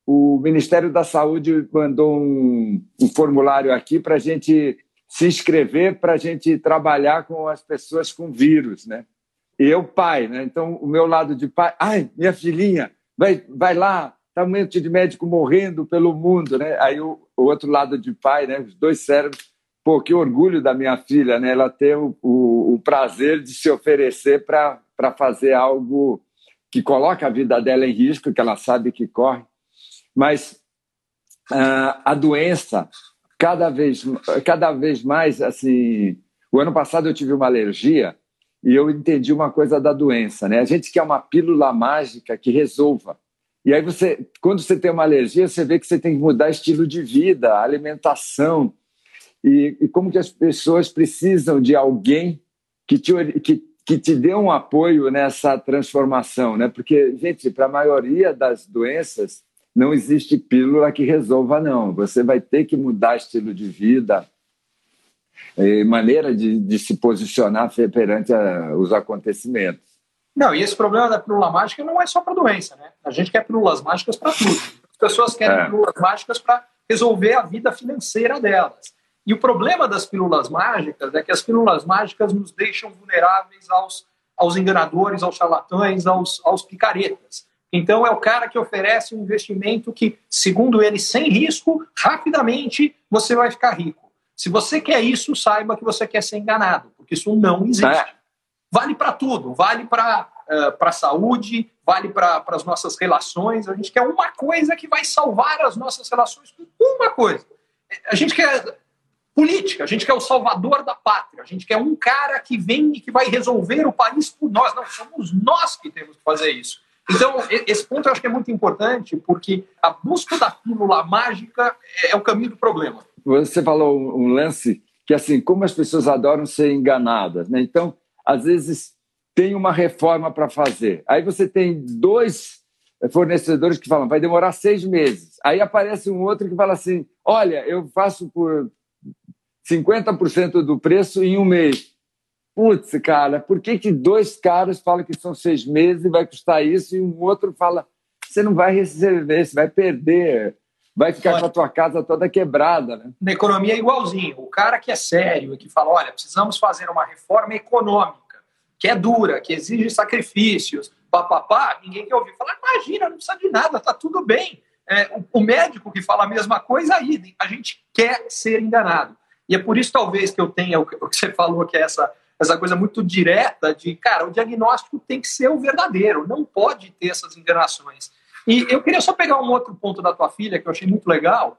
o Ministério da Saúde mandou um, um formulário aqui para a gente se inscrever, para a gente trabalhar com as pessoas com vírus. Né? E eu, pai, né? então o meu lado de pai, ai, minha filhinha, vai, vai lá, está um monte de médico morrendo pelo mundo, né? Aí o, o, outro lado de pai, né? Os dois cérebros. Pô, que orgulho da minha filha, né? Ela ter o, o, o prazer de se oferecer para fazer algo que coloca a vida dela em risco, que ela sabe que corre. Mas uh, a doença, cada vez, cada vez mais, assim... O ano passado eu tive uma alergia e eu entendi uma coisa da doença, né? A gente quer uma pílula mágica que resolva E aí você, quando você tem uma alergia, você vê que você tem que mudar estilo de vida, alimentação. E, e como que as pessoas precisam de alguém que te, que, que te dê um apoio nessa transformação, né? Porque, gente, para a maioria das doenças, não existe pílula que resolva, não. Você vai ter que mudar estilo de vida, maneira de, de se posicionar perante a, os acontecimentos. Não, e esse problema da pílula mágica não é só para doença, né? A gente quer pílulas mágicas para tudo. As pessoas querem é. pílulas mágicas para resolver a vida financeira delas. E o problema das pílulas mágicas é que as pílulas mágicas nos deixam vulneráveis aos, aos enganadores, aos charlatães, aos, aos picaretas. Então, é o cara que oferece um investimento que, segundo ele, sem risco, rapidamente você vai ficar rico. Se você quer isso, saiba que você quer ser enganado, porque isso não existe. É vale para tudo, vale para uh, a saúde, vale para as nossas relações. A gente quer uma coisa que vai salvar as nossas relações com uma coisa. A gente quer política, a gente quer o salvador da pátria, a gente quer um cara que vem e que vai resolver o país por nós. Não, somos nós que temos que fazer isso. Então, esse ponto eu acho que é muito importante, porque a busca da pílula mágica é o caminho do problema. Você falou um lance que, assim, como as pessoas adoram ser enganadas, né? Então, às vezes tem uma reforma para fazer. Aí você tem dois fornecedores que falam, vai demorar seis meses. Aí aparece um outro que fala assim, olha, eu faço por 50% do preço em um mês. Putz, cara, por que, que dois caras falam que são seis meses e vai custar isso e um outro fala, você não vai receber, você vai perder, vai ficar olha, com a tua casa toda quebrada. Né? Na economia é igualzinho. O cara que é sério e que fala, olha, precisamos fazer uma reforma econômica, que é dura, que exige sacrifícios, papapá, ninguém quer ouvir. Falar, imagina, não precisa de nada, tá tudo bem. É, o, o, médico que fala a mesma coisa, aí a gente quer ser enganado. E é por isso, talvez, que eu tenha o que você falou, que é essa, essa coisa muito direta de, cara, o diagnóstico tem que ser o verdadeiro, não pode ter essas enganações. E eu queria só pegar um outro ponto da tua filha, que eu achei muito legal.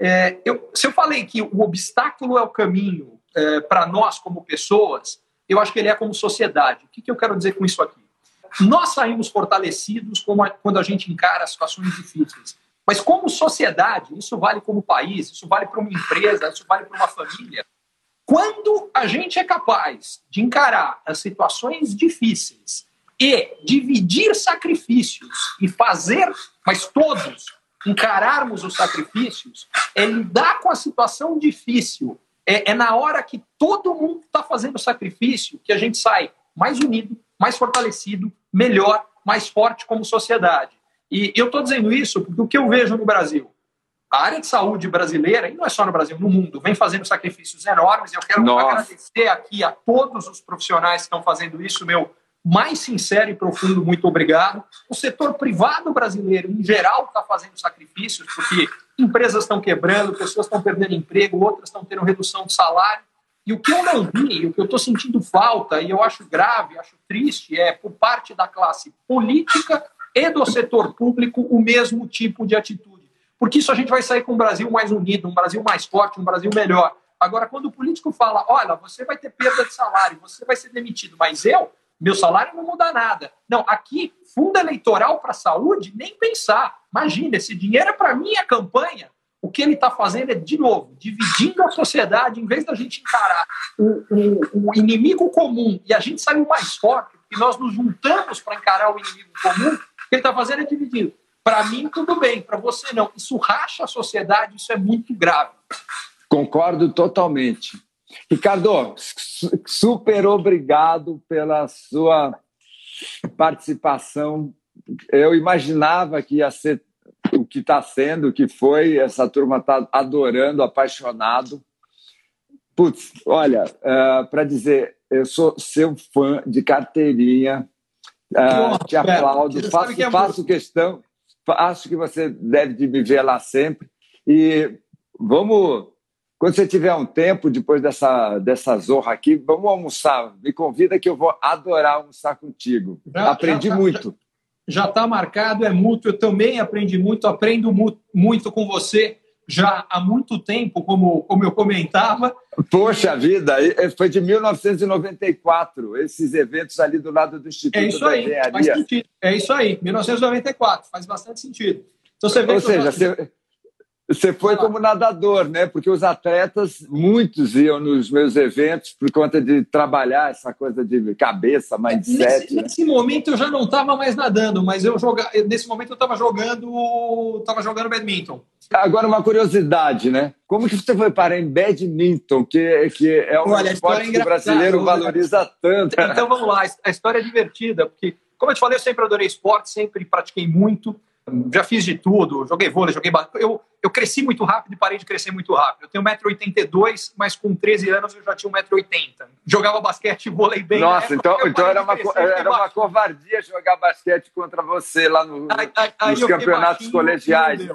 É, eu, se eu falei que o obstáculo é o caminho é, para nós como pessoas, eu acho que ele é como sociedade. O que, que eu quero dizer com isso aqui? Nós saímos fortalecidos a, quando a gente encara situações difíceis. Mas como sociedade, isso vale como país, isso vale para uma empresa, isso vale para uma família. Quando a gente é capaz de encarar as situações difíceis e dividir sacrifícios e fazer, mas todos encararmos os sacrifícios, é lidar com a situação difícil. É, é na hora que todo mundo está fazendo sacrifício que a gente sai mais unido, mais fortalecido, melhor, mais forte como sociedade. E eu estou dizendo isso porque o que eu vejo no Brasil, a área de saúde brasileira, e não é só no Brasil, no mundo, vem fazendo sacrifícios enormes. Eu quero Nossa. agradecer aqui a todos os profissionais que estão fazendo isso, meu mais sincero e profundo muito obrigado. O setor privado brasileiro, em geral, está fazendo sacrifícios, porque empresas estão quebrando, pessoas estão perdendo emprego, outras estão tendo redução de salário. E o que eu não vi, o que eu estou sentindo falta, e eu acho grave, acho triste, é por parte da classe política e do setor público o mesmo tipo de atitude. Porque isso a gente vai sair com um Brasil mais unido, um Brasil mais forte, um Brasil melhor. Agora, quando o político fala, olha, você vai ter perda de salário, você vai ser demitido, mas eu meu salário não muda nada. Não, aqui, fundo eleitoral para saúde, nem pensar. Imagina, esse dinheiro é para minha campanha. O que ele está fazendo é, de novo, dividindo a sociedade, em vez da gente encarar o, o, o inimigo comum e a gente sair mais forte, porque nós nos juntamos para encarar o inimigo comum, o que ele está fazendo é dividindo. Para mim, tudo bem, para você não. Isso racha a sociedade, isso é muito grave. Concordo totalmente. Ricardo, super obrigado pela sua participação. Eu imaginava que ia ser o que está sendo, o que foi. Essa turma está adorando, apaixonado. Putz, olha, uh, é, para dizer, eu sou seu fã de carteirinha. Uh, te aplaudo, faço, é faço questão. Acho que você deve me ver lá sempre. E vamos quando você tiver um tempo, depois dessa, dessa zorra aqui, vamos almoçar. Me convida que eu vou adorar almoçar contigo. Já, aprendi já tá, muito. Já está marcado, é mútuo. Eu também aprendi muito, aprendo muito com você. já há muito tempo, como, como eu comentava. Poxa vida, foi de 1994, esses eventos ali do lado do Instituto é isso aí. Faz sentido. É isso aí, 1994, faz bastante sentido. Então você vê Ou seja, você, você foi como nadador, né? Porque os atletas, muitos iam nos meus eventos por conta de trabalhar essa coisa de cabeça, mindset. Nesse, né? nesse momento eu já não estava mais nadando, mas eu joga... nesse momento eu estava jogando, tava jogando badminton. Agora uma curiosidade, né? Como que você foi parar em badminton, que, que é um Olha, esporte é que o brasileiro né? valoriza tanto? Então vamos lá, a história é divertida, porque, como eu te falei, eu sempre adorei esporte, sempre pratiquei muito já fiz de tudo, joguei vôlei, joguei eu, eu cresci muito rápido e parei de crescer muito rápido. Eu tenho 1,82m, mas com 13 anos eu já tinha 1,80m. Jogava basquete e vôlei bem. Nossa, então, então era, uma, era uma covardia jogar basquete contra você lá no, aí, aí, nos campeonatos colegiais.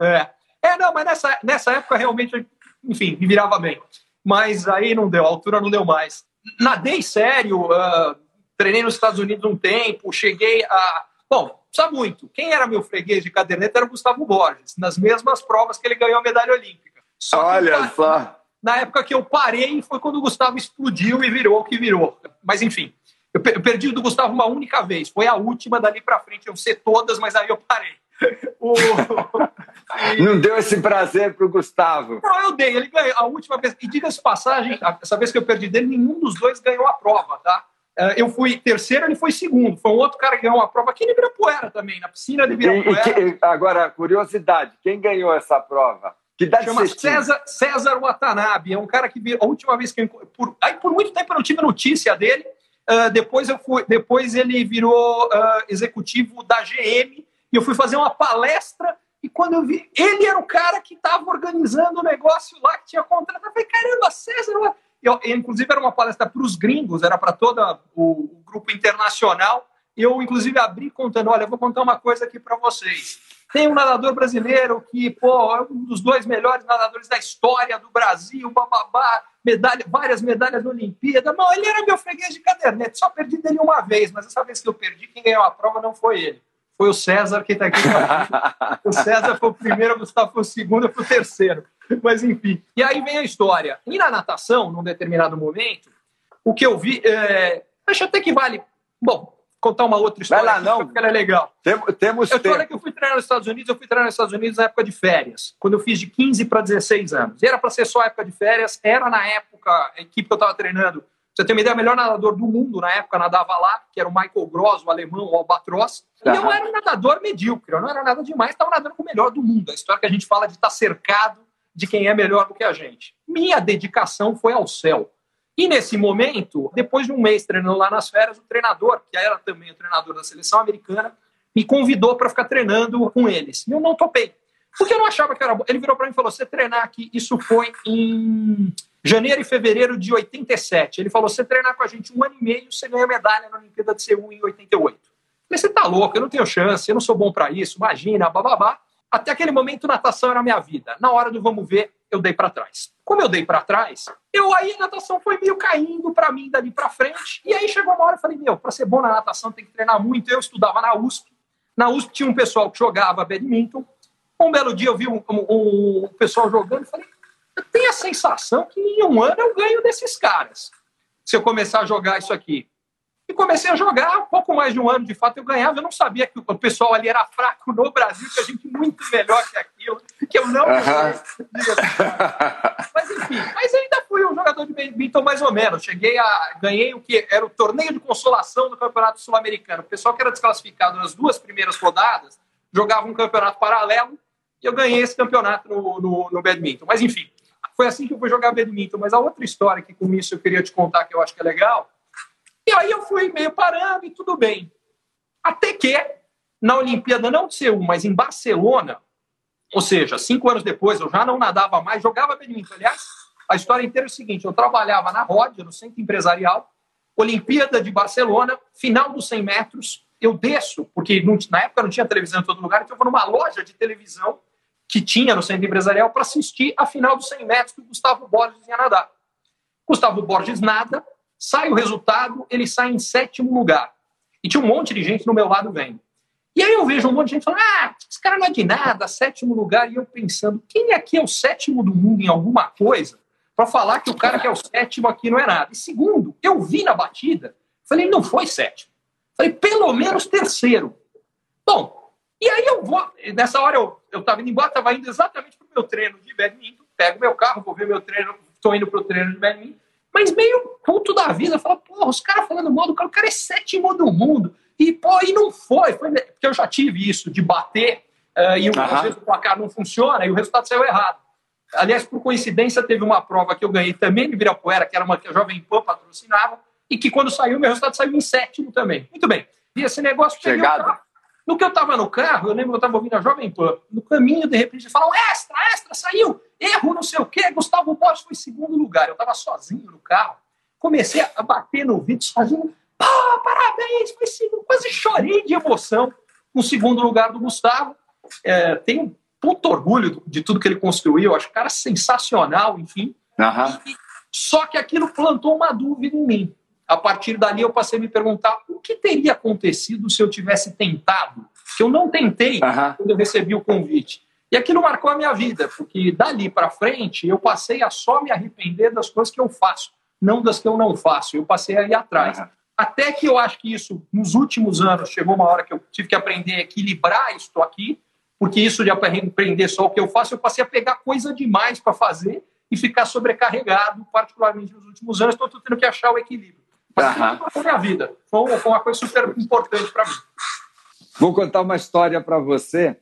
É. é, não, mas nessa, nessa época realmente, enfim, me virava bem. Mas aí não deu, a altura não deu mais. Nadei sério, uh, treinei nos Estados Unidos um tempo, cheguei a. Bom, precisa muito. Quem era meu freguês de caderneta era o Gustavo Borges, nas mesmas provas que ele ganhou a medalha olímpica. Só Olha que, só! Na época que eu parei, foi quando o Gustavo explodiu e virou o que virou. Mas enfim, eu perdi do Gustavo uma única vez. Foi a última dali para frente. Eu sei todas, mas aí eu parei. O... Não deu esse prazer pro Gustavo. Não, eu dei. Ele ganhou a última vez. E diga-se passagem, essa vez que eu perdi dele, nenhum dos dois ganhou a prova, tá? Uh, eu fui terceiro, ele foi segundo. Foi um outro cara que ganhou uma prova aqui em Ibirapuera também, na piscina de Ibirapuera. E, e agora, curiosidade, quem ganhou essa prova? Que idade Chama César, César Watanabe. É um cara que a última vez que eu por, aí por muito tempo eu não tive notícia dele. Uh, depois eu fui, depois ele virou uh, executivo da GM e eu fui fazer uma palestra e quando eu vi, ele era o cara que estava organizando o negócio lá que tinha contrato. Eu falei, caramba, César, eu, inclusive, era uma palestra para os gringos, era para todo o, o, grupo internacional. Eu, inclusive, abri contando: olha, eu vou contar uma coisa aqui para vocês. Tem um nadador brasileiro que, pô, é um dos dois melhores nadadores da história do Brasil, bababá, medalha, várias medalhas na Olimpíada. Não, ele era meu freguês de caderneta, só perdi dele uma vez, mas essa vez que eu perdi, quem ganhou a prova não foi ele. Foi o César que está aqui. o César foi o primeiro, o Gustavo foi o segundo, eu fui o terceiro. Mas enfim. E aí vem a história. E na natação, num determinado momento, o que eu vi. É... Acho até que vale. Bom, contar uma outra história. Vai lá, não. Porque ela é legal. Tem, temos eu tempo. que eu fui treinar nos Estados Unidos, eu fui treinar nos Estados Unidos na época de férias, quando eu fiz de 15 para 16 anos. E era para ser só época de férias, era na época, a equipe que eu estava treinando, você tem uma ideia, o melhor nadador do mundo na época nadava lá, que era o Michael Gross, o alemão, o Albatross. E eu era um nadador medíocre, eu não era nada demais, estava nadando com o melhor do mundo. A história que a gente fala de estar tá cercado de quem é melhor do que a gente. Minha dedicação foi ao céu. E nesse momento, depois de um mês treinando lá nas férias, o treinador, que era também o treinador da seleção americana, me convidou para ficar treinando com eles. E eu não topei. Porque eu não achava que era bom. Ele virou para mim e falou: você treinar aqui, isso foi em janeiro e fevereiro de 87. Ele falou: você treinar com a gente um ano e meio, você ganha medalha na Olimpíada de Seul em 88. Eu falei: você tá louco, eu não tenho chance, eu não sou bom para isso, imagina, bababá. Até aquele momento, natação era minha vida. Na hora do vamos ver, eu dei para trás. Como eu dei para trás, eu aí a natação foi meio caindo para mim dali para frente. E aí chegou uma hora eu falei: meu, para ser bom na natação tem que treinar muito. Eu estudava na USP. Na USP tinha um pessoal que jogava badminton. Um belo dia eu vi um, um, um pessoal jogando e falei: eu tenho a sensação que em um ano eu ganho desses caras. Se eu começar a jogar isso aqui. E comecei a jogar, pouco mais de um ano, de fato, eu ganhava. Eu não sabia que o pessoal ali era fraco no Brasil, que a gente muito melhor que aquilo, que eu não Mas enfim, mas ainda fui um jogador de badminton mais ou menos. Cheguei a. Ganhei o que era o torneio de consolação do Campeonato Sul-Americano. O pessoal que era desclassificado nas duas primeiras rodadas jogava um campeonato paralelo e eu ganhei esse campeonato no, no, no badminton. Mas enfim, foi assim que eu fui jogar badminton. Mas a outra história que com isso eu queria te contar, que eu acho que é legal e aí eu fui meio parando e tudo bem. Até que, na Olimpíada, não de Seul, mas em Barcelona, ou seja, cinco anos depois, eu já não nadava mais, jogava badminton. Aliás, a história inteira é o seguinte: eu trabalhava na Rodia, no centro empresarial, Olimpíada de Barcelona, final dos 100 metros, eu desço, porque na época não tinha televisão em todo lugar, então eu vou numa loja de televisão que tinha no centro empresarial para assistir a final dos 100 metros que o Gustavo Borges ia nadar. Gustavo Borges nada, Sai o resultado, ele sai em sétimo lugar. E tinha um monte de gente no meu lado vendo. E aí eu vejo um monte de gente falando, ah, esse cara não é de nada, sétimo lugar. E eu pensando, quem aqui é o sétimo do mundo em alguma coisa para falar que o cara que é o sétimo aqui não é nada? E segundo, eu vi na batida, falei, não foi sétimo. Falei, pelo menos terceiro. Bom, e aí eu vou, nessa hora eu, eu tava indo embora, estava indo exatamente para o meu treino de badminton, pego meu carro, vou ver meu treino, estou indo para o treino de badminton, mas meio culto da vida, fala, porra, os caras falando mal do cara, o cara é sétimo do mundo. E, pô, e não foi, foi porque eu já tive isso, de bater, uh, e uhum. às vezes o placar não funciona e o resultado saiu errado. Aliás, por coincidência, teve uma prova que eu ganhei também de Virapuera, que era uma que a Jovem Pan patrocinava, e que quando saiu, meu resultado saiu em sétimo também. Muito bem. E esse negócio Chegado. No que eu estava no carro, eu lembro que eu estava ouvindo a Jovem Pan. No caminho, de repente, falam: extra, extra, saiu, erro, não sei o quê. Gustavo Borges foi em segundo lugar. Eu estava sozinho no carro. Comecei a bater no vídeo sozinho. Pô, parabéns, foi segundo. Quase chorei de emoção com o segundo lugar do Gustavo. É, tenho um puto orgulho de tudo que ele construiu. Acho o cara sensacional, enfim. Uhum. E, só que aquilo plantou uma dúvida em mim. A partir dali eu passei a me perguntar o que teria acontecido se eu tivesse tentado, que eu não tentei uhum. quando eu recebi o convite. E aquilo marcou a minha vida, porque dali para frente eu passei a só me arrepender das coisas que eu faço, não das que eu não faço. Eu passei a ir atrás. Uhum. Até que eu acho que isso, nos últimos anos, chegou uma hora que eu tive que aprender a equilibrar isso aqui, porque isso de aprender só o que eu faço, eu passei a pegar coisa demais para fazer e ficar sobrecarregado, particularmente nos últimos anos. Então, estou tendo que achar o equilíbrio. Uhum. minha vida. Foi uma coisa super importante para mim. Vou contar uma história para você.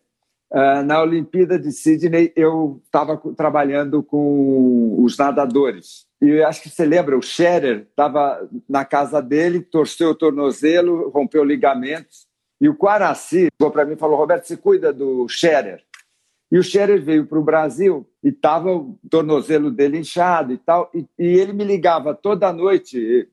Uh, na Olimpíada de Sydney, eu estava trabalhando com os nadadores. E acho que você lembra, o Scherer estava na casa dele, torceu o tornozelo, rompeu ligamentos. E o Quaraci chegou para mim e falou: Roberto, você cuida do Scherer. E o Scherer veio para o Brasil e estava o tornozelo dele inchado e tal. E, e ele me ligava toda noite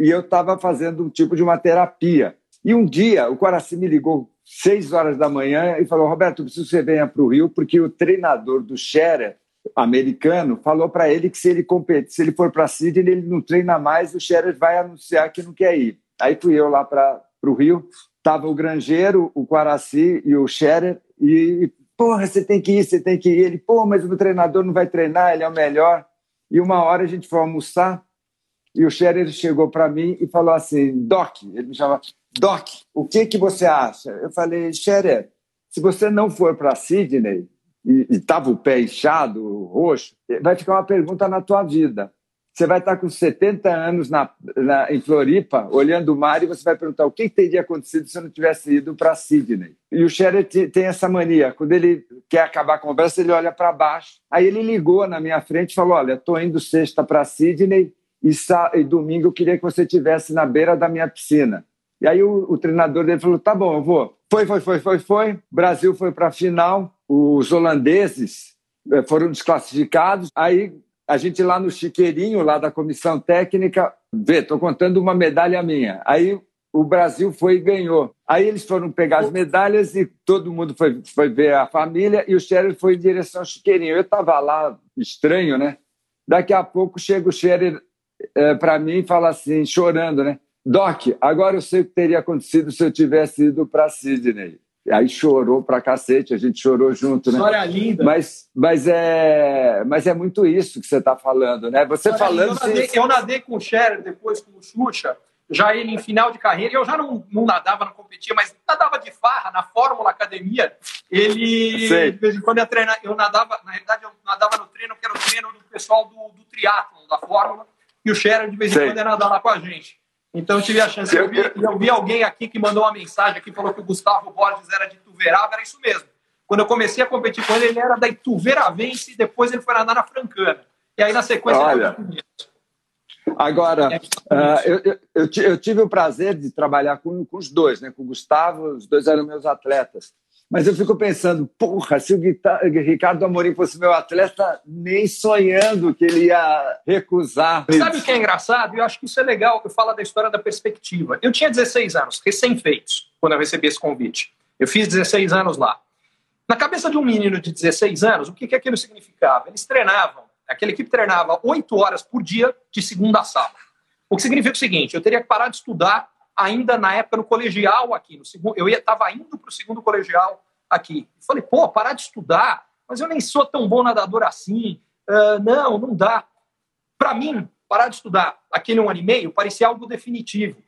e eu estava fazendo um tipo de uma terapia. E um dia o Quaraci me ligou seis horas da manhã e falou: Roberto, preciso que você venha para o Rio, porque o treinador do Scherer, americano, falou para ele que se ele compete, se ele for para Sydney, ele não treina mais, o Scherer vai anunciar que não quer ir. Aí fui eu lá para o Rio, estava o Grangeiro, o Quaraci e o Scherer, e porra, você tem que ir, você tem que ir. Ele, pô, mas o treinador não vai treinar, ele é o melhor. E uma hora a gente foi almoçar, e o Scherer chegou para mim e falou assim: Doc, ele me chama, Doc, o que, que você acha? Eu falei: Scherer, se você não for para Sydney e estava o pé inchado, roxo, vai ficar uma pergunta na tua vida. Você vai estar com 70 anos na, na, em Floripa, olhando o mar, e você vai perguntar o que teria acontecido se eu não tivesse ido para Sydney. E o Scherer tem essa mania, quando ele quer acabar a conversa, ele olha para baixo. Aí ele ligou na minha frente e falou: Olha, estou indo sexta para Sydney e, e, domingo eu queria que você estivesse na beira da minha piscina. E aí o, o, treinador dele falou: tá bom, eu vou. Foi, foi, foi, foi, foi. Brasil foi para a final. Os holandeses eh, foram desclassificados. Aí a gente lá no chiqueirinho, lá da comissão técnica, vê, estou contando uma medalha minha. Aí o Brasil foi e ganhou. Aí eles foram pegar as medalhas e todo mundo foi, foi ver a família e o Scherer foi em direção ao chiqueirinho. Eu estava lá, estranho, né? Daqui a pouco chega o Scherer é, para mim fala assim, chorando, né? Doc, agora eu sei o que teria acontecido se eu tivesse ido para Sydney. Aí chorou pra cacete, a gente chorou junto, né? História linda. Mas, mas, é, mas é muito isso que você está falando, né? Você falando. Eu nadei, eu nadei com o Scherer, depois com o Xuxa, já ele em final de carreira, eu já não, não nadava, não competia, mas nadava de farra na Fórmula Academia. Ele, Sei. de vez em quando, ia treinar, eu nadava, na realidade, eu nadava no treino, que era o treino do pessoal do, do triatlon, da Fórmula e o Scherer de vez em Sei. quando é nadar lá com a gente. Então eu tive a chance. Eu vi, eu vi alguém aqui que mandou uma mensagem aqui, falou que o Gustavo Borges era de Ituverava, era isso mesmo. Quando eu comecei a competir com ele, ele era da Ituveravense e depois ele foi nadar na Francana. E aí na sequência Olha. Agora, uh, eu, eu, eu, tive o prazer de trabalhar com, com os dois, né? com o Gustavo, os dois eram meus atletas. Mas eu fico pensando, porra, se o Ricardo Amorim fosse meu atleta, nem sonhando que ele ia recusar. Sabe o que é engraçado? Eu acho que isso é legal, eu falo da história da perspectiva. Eu tinha 16 anos, recém-feitos, quando eu recebi esse convite. Eu fiz 16 anos lá. Na cabeça de um menino de 16 anos, o que, que aquilo significava? Eles treinavam, aquela equipe treinava 8 horas por dia, de segunda a sábado. O que significa o seguinte: eu teria que parar de estudar ainda na época no colegial aqui. No segundo, eu estava indo para o segundo colegial aqui. Falei, pô, parar de estudar, mas eu nem sou tão bom nadador assim. Uh, não, não dá. Para mim, parar de estudar aquele um ano e meio parecia algo definitivo.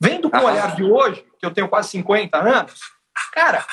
Vendo com o olhar de hoje, que eu tenho quase 50 anos, cara,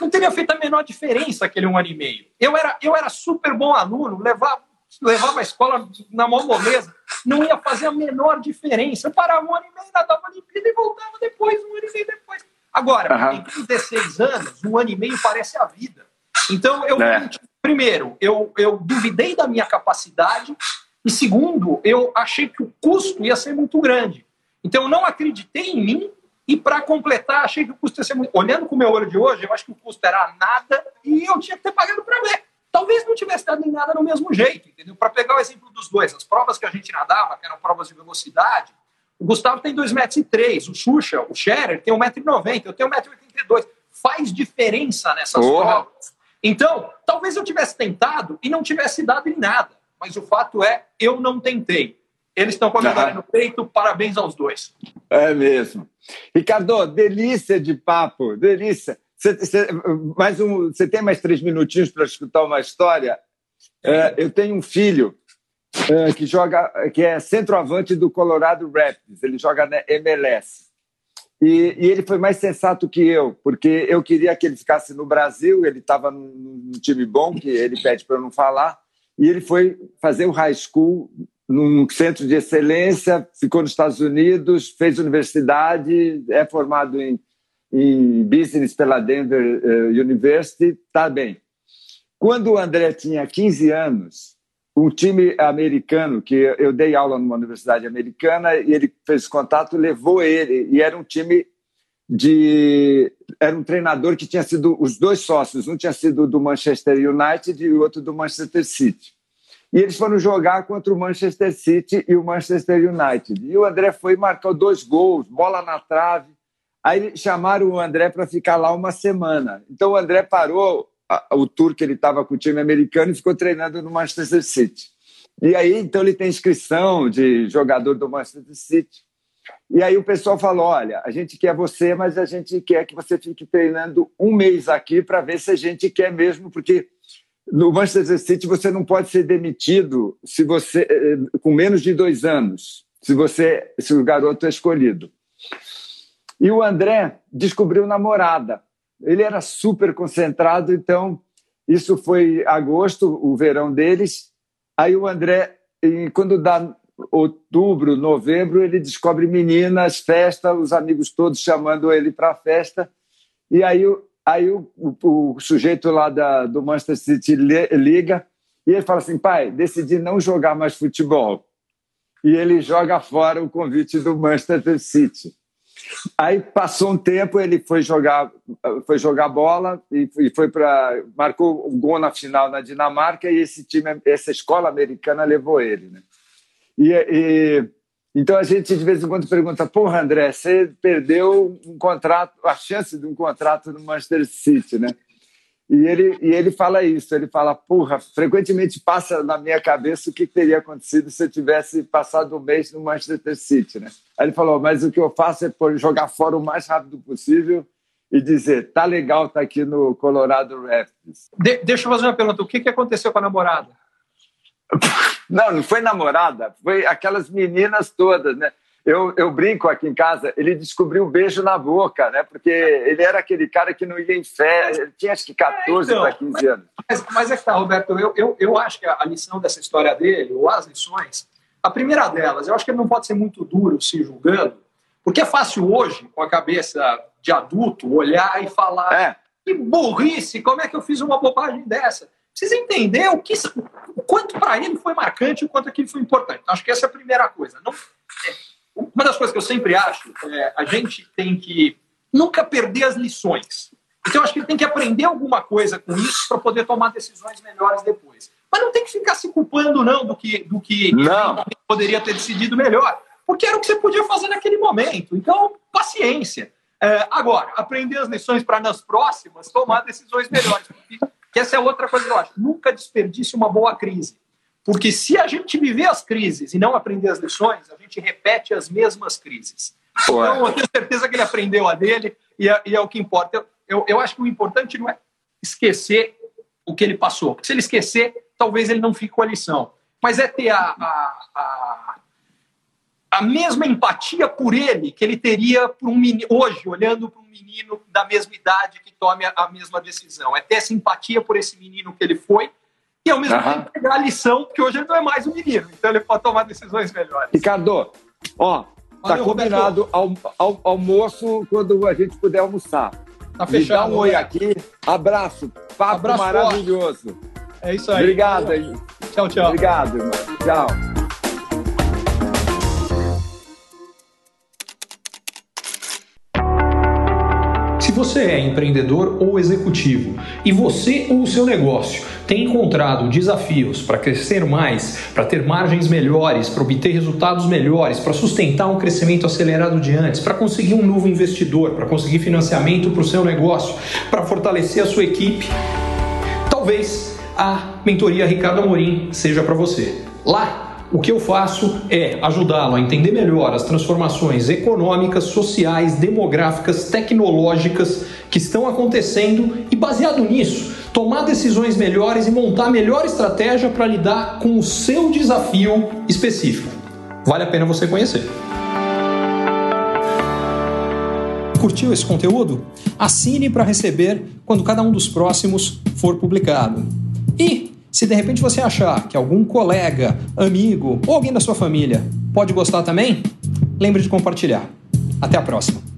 não teria feito a menor diferença aquele um ano e meio. Eu era, eu era super bom aluno, levava, levava a escola na mão moleza, não ia fazer a menor diferença. Eu parava um ano e meio, nadava a Olimpíada e voltava depois, um ano e meio depois. Agora, uhum. em 16 anos, um ano e meio parece a vida. Então, eu, é. primeiro, eu, eu duvidei da minha capacidade, e segundo, eu achei que o custo ia ser muito grande. Então, eu não acreditei em mim e, para completar, achei que o custo ia ser muito. Olhando com o meu olho de hoje, eu acho que o custo era nada e eu tinha que ter pagado para ver. Talvez não tivesse dado em nada no mesmo jeito, entendeu? Para pegar o exemplo dos dois, as provas que a gente nadava, que eram provas de velocidade, o Gustavo tem 2,3 metros, o Xuxa, o Scherer tem 1,90m, eu tenho 1,82m. Faz diferença nessas provas. Então, talvez eu tivesse tentado e não tivesse dado em nada. Mas o fato é, eu não tentei. Eles estão com a medalha no peito, parabéns aos dois. É mesmo. Ricardo, delícia de papo, delícia. Mais um, você tem mais três minutinhos para escutar uma história? É, eu tenho um filho é, que joga, que é centroavante do Colorado Rapids. Ele joga na MLS. E, e, ele foi mais sensato que eu, porque eu queria que ele ficasse no Brasil. Ele estava num, num time bom, que ele pede para eu não falar. E ele foi fazer o high school num centro de excelência, ficou nos Estados Unidos, fez universidade, é formado em, em business pela Denver uh, University, está bem. Quando o André tinha 15 anos, um time americano, que eu dei aula numa universidade americana, e ele fez contato, levou ele, e era um time de. Era um treinador que tinha sido os dois sócios, um tinha sido do Manchester United e o outro do Manchester City. E eles foram jogar contra o Manchester City e o Manchester United. E o André foi e marcou dois gols, bola na trave. Aí chamaram o André para ficar lá uma semana. Então o André parou o tour que ele estava com o time americano e ficou treinando no Manchester City. E aí, então, ele tem inscrição de jogador do Manchester City. E aí o pessoal falou: olha, a gente quer você, mas a gente quer que você fique treinando um mês aqui para ver se a gente quer mesmo, porque no Manchester City você não pode ser demitido se você eh, com menos de dois anos, se você se o garoto é escolhido. E o André descobriu namorada. Ele era super concentrado, então isso foi agosto, o verão deles. Aí o André, quando dá outubro, novembro, ele descobre meninas, festa, os amigos todos chamando ele para a festa. E aí Aí o, o, o sujeito lá da, do Manchester City liga e ele fala assim: pai, decidi não jogar mais futebol. E ele joga fora o convite do Manchester City. Aí passou um tempo, ele foi jogar, foi jogar bola e foi para marcou o gol na final na Dinamarca e esse time, essa escola americana levou ele, né? E, e então a gente de vez em quando pergunta: porra, André, você perdeu um contrato, a chance de um contrato no Manchester City, né? E ele, e ele fala isso, ele fala, porra, frequentemente passa na minha cabeça o que teria acontecido se eu tivesse passado um mês no Manchester City, né? Aí ele falou, mas o que eu faço é jogar fora o mais rápido possível e dizer, tá legal tá aqui no Colorado Rapids. De deixa eu fazer uma pergunta, o que, que aconteceu com a namorada? Não, não foi namorada, foi aquelas meninas todas, né? Eu, eu brinco aqui em casa, ele descobriu o beijo na boca, né? Porque ele era aquele cara que não ia em fé, ele tinha acho que 14 é, então, para 15 anos. Mas, mas é que tá, Roberto, eu, eu, eu acho que a lição dessa história dele, ou as lições, a primeira delas, eu acho que ele não pode ser muito duro se julgando, porque é fácil hoje, com a cabeça de adulto, olhar e falar: é. que burrice, como é que eu fiz uma bobagem dessa? precisa entender o, que, o quanto para ele foi marcante e o quanto aquilo foi importante. Então, acho que essa é a primeira coisa. Não, uma das coisas que eu sempre acho é a gente tem que nunca perder as lições. Então, acho que ele tem que aprender alguma coisa com isso para poder tomar decisões melhores depois. Mas não tem que ficar se culpando, não, do que, do que não. poderia ter decidido melhor. Porque era o que você podia fazer naquele momento. Então, paciência. É, agora, aprender as lições para nas próximas tomar decisões melhores. Porque que essa é outra coisa que eu acho. Nunca desperdice uma boa crise. Porque se a gente viver as crises e não aprender as lições, a gente repete as mesmas crises. Então, eu tenho certeza que ele aprendeu a dele e é, e é o que importa. Eu, eu, eu acho que o importante não é esquecer o que ele passou, porque se ele esquecer, talvez ele não fique com a lição. Mas é ter a, a, a, a mesma empatia por ele que ele teria por um menino, hoje, olhando para um menino da mesma idade que tome a, a, mesma decisão. É ter essa empatia por esse menino que ele foi e ao mesmo uhum. tempo pegar a lição, porque hoje ele não é mais um menino, então ele pode tomar decisões melhores. Ricardo, ó, Tá combinado ao, ao, almoço quando a gente puder almoçar. Tá fechado. Me dá um oi aqui. Abraço. Papo Abraço maravilhoso. Forte. É isso aí. Obrigado. Tchau, tchau. Obrigado, irmão. Tchau. Você é empreendedor ou executivo e você ou o seu negócio tem encontrado desafios para crescer mais, para ter margens melhores, para obter resultados melhores, para sustentar um crescimento acelerado de antes, para conseguir um novo investidor, para conseguir financiamento para o seu negócio, para fortalecer a sua equipe, talvez a mentoria Ricardo Amorim seja para você. Lá o que eu faço é ajudá-lo a entender melhor as transformações econômicas, sociais, demográficas, tecnológicas que estão acontecendo e, baseado nisso, tomar decisões melhores e montar a melhor estratégia para lidar com o seu desafio específico. Vale a pena você conhecer. Curtiu esse conteúdo? Assine para receber quando cada um dos próximos for publicado. E se de repente você achar que algum colega, amigo ou alguém da sua família pode gostar também, lembre de compartilhar. Até a próxima!